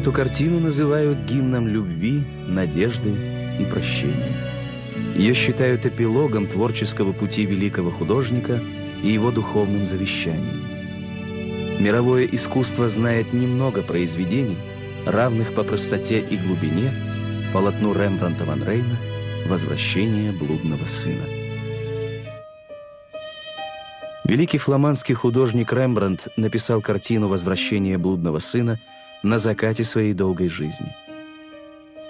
Эту картину называют гимном любви, надежды и прощения. Ее считают эпилогом творческого пути великого художника и его духовным завещанием. Мировое искусство знает немного произведений, равных по простоте и глубине полотну Рембранта ван Рейна «Возвращение блудного сына». Великий фламандский художник Рембрандт написал картину «Возвращение блудного сына» на закате своей долгой жизни.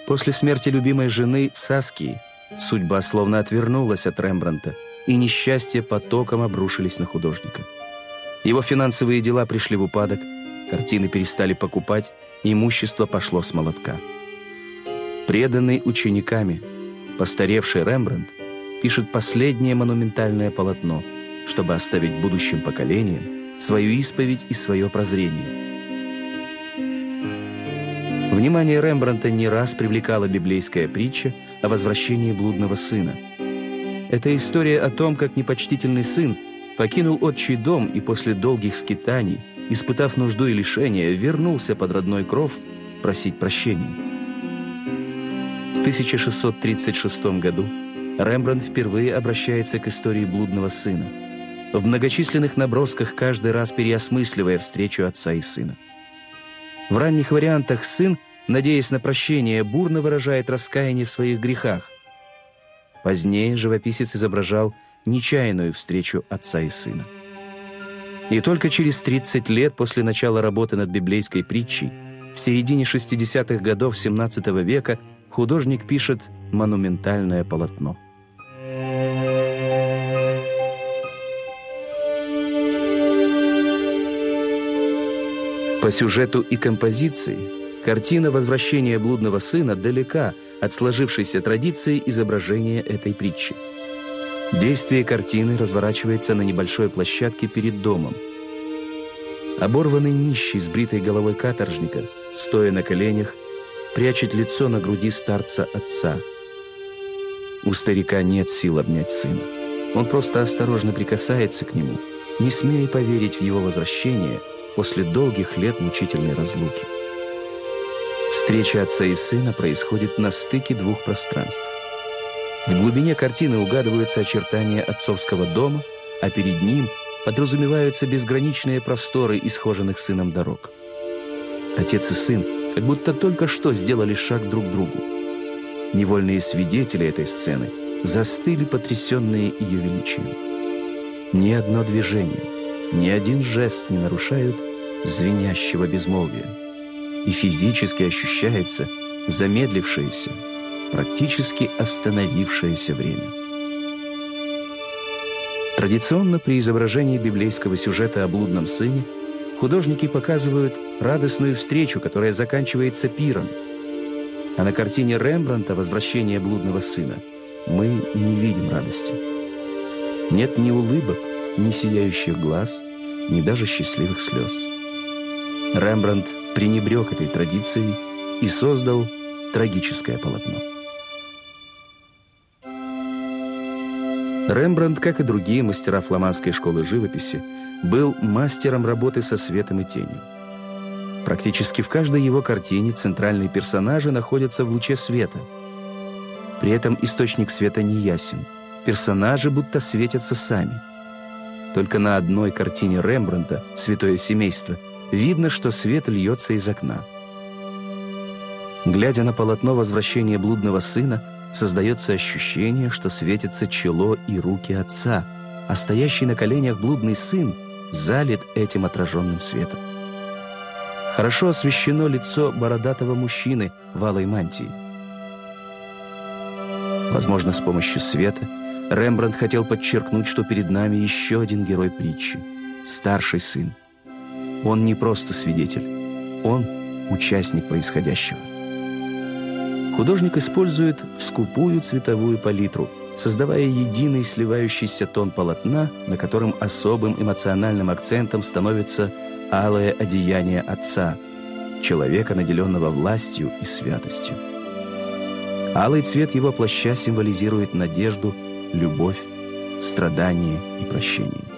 После смерти любимой жены Саски судьба словно отвернулась от Рембранта, и несчастья потоком обрушились на художника. Его финансовые дела пришли в упадок, картины перестали покупать, имущество пошло с молотка. Преданный учениками, постаревший Рембрандт пишет последнее монументальное полотно, чтобы оставить будущим поколениям свою исповедь и свое прозрение – Внимание Рембранта не раз привлекала библейская притча о возвращении блудного сына. Это история о том, как непочтительный сын покинул отчий дом и после долгих скитаний, испытав нужду и лишение, вернулся под родной кров просить прощения. В 1636 году Рембрандт впервые обращается к истории блудного сына, в многочисленных набросках каждый раз переосмысливая встречу отца и сына. В ранних вариантах сын – надеясь на прощение, бурно выражает раскаяние в своих грехах. Позднее живописец изображал нечаянную встречу отца и сына. И только через 30 лет после начала работы над библейской притчей, в середине 60-х годов XVII века, художник пишет монументальное полотно. По сюжету и композиции Картина «Возвращение блудного сына» далека от сложившейся традиции изображения этой притчи. Действие картины разворачивается на небольшой площадке перед домом. Оборванный нищий с бритой головой каторжника, стоя на коленях, прячет лицо на груди старца отца. У старика нет сил обнять сына. Он просто осторожно прикасается к нему, не смея поверить в его возвращение после долгих лет мучительной разлуки. Встреча отца и сына происходит на стыке двух пространств. В глубине картины угадываются очертания отцовского дома, а перед ним подразумеваются безграничные просторы исхоженных сыном дорог. Отец и сын как будто только что сделали шаг друг к другу. Невольные свидетели этой сцены застыли, потрясенные ее величием. Ни одно движение, ни один жест не нарушают звенящего безмолвия и физически ощущается замедлившееся, практически остановившееся время. Традиционно при изображении библейского сюжета о блудном сыне художники показывают радостную встречу, которая заканчивается пиром. А на картине Рембранта «Возвращение блудного сына» мы не видим радости. Нет ни улыбок, ни сияющих глаз, ни даже счастливых слез. Рембрандт пренебрег этой традицией и создал трагическое полотно. Рембрандт, как и другие мастера фламандской школы живописи, был мастером работы со светом и тенью. Практически в каждой его картине центральные персонажи находятся в луче света. При этом источник света не ясен. Персонажи будто светятся сами. Только на одной картине Рембрандта «Святое семейство» Видно, что свет льется из окна. Глядя на полотно возвращения блудного сына, создается ощущение, что светится чело и руки отца, а стоящий на коленях блудный сын залит этим отраженным светом. Хорошо освещено лицо бородатого мужчины в алой мантии. Возможно, с помощью света Рембрандт хотел подчеркнуть, что перед нами еще один герой притчи – старший сын, он не просто свидетель, он участник происходящего. Художник использует скупую цветовую палитру, создавая единый сливающийся тон полотна, на котором особым эмоциональным акцентом становится алое одеяние отца, человека, наделенного властью и святостью. Алый цвет его плаща символизирует надежду, любовь, страдание и прощение.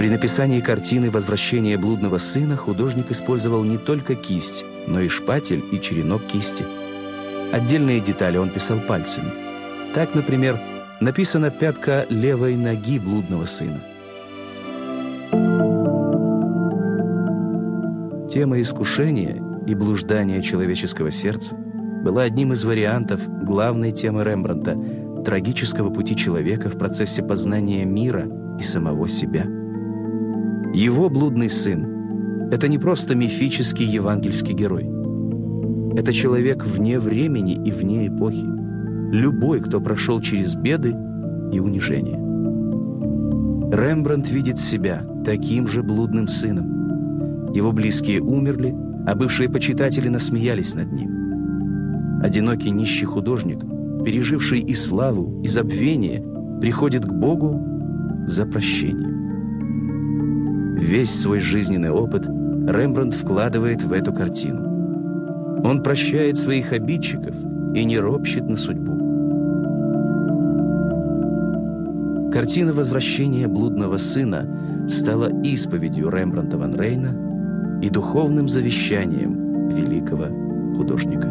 При написании картины «Возвращение блудного сына» художник использовал не только кисть, но и шпатель и черенок кисти. Отдельные детали он писал пальцами. Так, например, написана пятка левой ноги блудного сына. Тема искушения и блуждания человеческого сердца была одним из вариантов главной темы Рембрандта – трагического пути человека в процессе познания мира и самого себя. Его блудный сын – это не просто мифический евангельский герой. Это человек вне времени и вне эпохи. Любой, кто прошел через беды и унижение. Рембрандт видит себя таким же блудным сыном. Его близкие умерли, а бывшие почитатели насмеялись над ним. Одинокий нищий художник, переживший и славу, и забвение, приходит к Богу за прощением. Весь свой жизненный опыт Рембрандт вкладывает в эту картину. Он прощает своих обидчиков и не ропщет на судьбу. Картина «Возвращение блудного сына» стала исповедью Рембрандта ван Рейна и духовным завещанием великого художника.